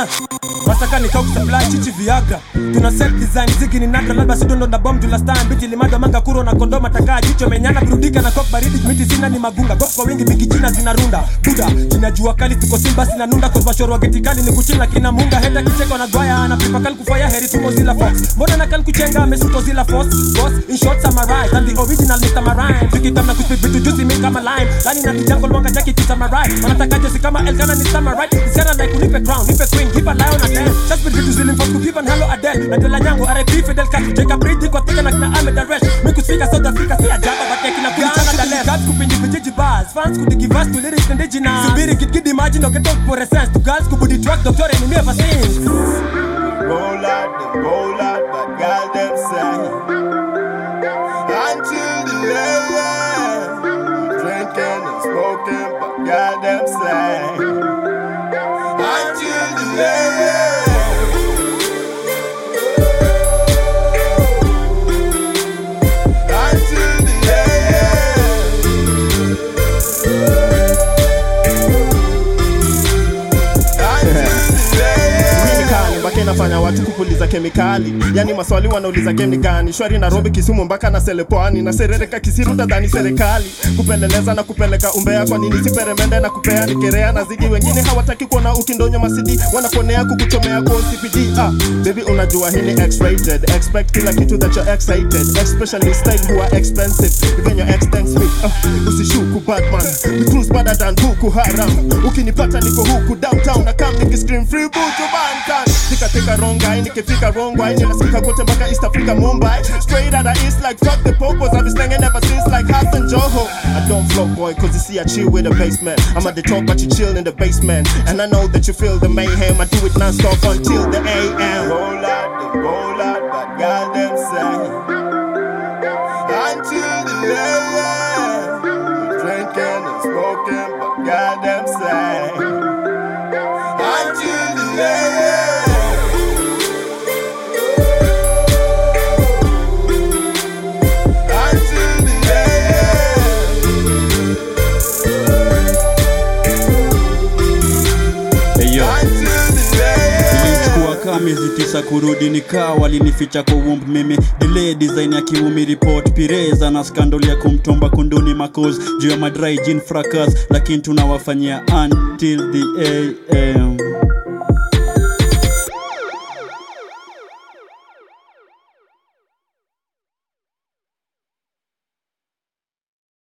Uh. Nikau kusupply chichi viagra. Tuna set design ziki ni nata labda sidondo na bomb tula stand biti limado manga kuro na kondoma takaa jicho menyana burudika na kok baridi miti sina ni magunga. Gop kwa wingi bigi jina zinarunda buda jina jua kali tuko simba sina nunda. Kwa mashoro wa kali ni kuchina kina munga. Heta kicheko na gwaya ana pipa kali kufaya heri tumo zila fox. Mbona na kali kuchenga mesuto zila fox? Boss in short samurai and the original Mr. Marine tukitam na kuspeak vitu juicy mi kama lime. Lani na kijango lwanga jaki kisamurai wanataka jesi kama Elkana ni samurai isiana like unipe crown nipe queen give a lion a dance just be vitu give and hello Adele. Na dela nyango RIP Fidel Castro Jacob Brady kwa tika na kina Ahmed Daresh mi kusfika South Africa si ajaba but kina kuichana na left. Guys kupindi vijiji bars. Fans kudigi verse to lyrics and digital subiri kid kid imagine okay for sense. To girls kubudi track doctor and me ever since Roll out, them roll out, but girl them say until the end, drinking and smoking, but girl them say inafanya watu kupuliza kemikali. Yani maswali wanauliza game ni gani? Shwari nairobi kisumu mpaka na selepwani. Na serereka kisiru tadhani serikali. Kupeleleza na kupeleka umbea kwa nini siperemende na kupea ni kerea na zigi wengine hawataki kuona ukindonyo masidi. Wanaponea kukuchomea kwa cpd ah, baby unajua hii ni x-rated. Expect kila kitu that you're excited. Especially style who are expensive. Even your ex thanks me. Ah, usishuku Batman, we cruise better than Boko Haram. Ukinipata niko huku downtown na kam nikiscream free bantan nikatika rongai nikifika rongwai ninasikika kote mpaka east africa mumbai. Straight out of east like fuck the popos i've been slanging ever since like Hassan Joho. I don't flow boy cause you see i chill with a basement. I'm at the top but you chill in the basement. And i know that you feel the mayhem. I do it non-stop until the am Roll out, them roll out, girl them say. Until the end. Ilichukua kaa miezi tisa kurudi nikaa walinificha kwa womb mimi. Delay design ya kiumi report. Pireza na skandal ya kumtomba kunduni makos juu ya madry jin fracas lakini tunawafanyia until the am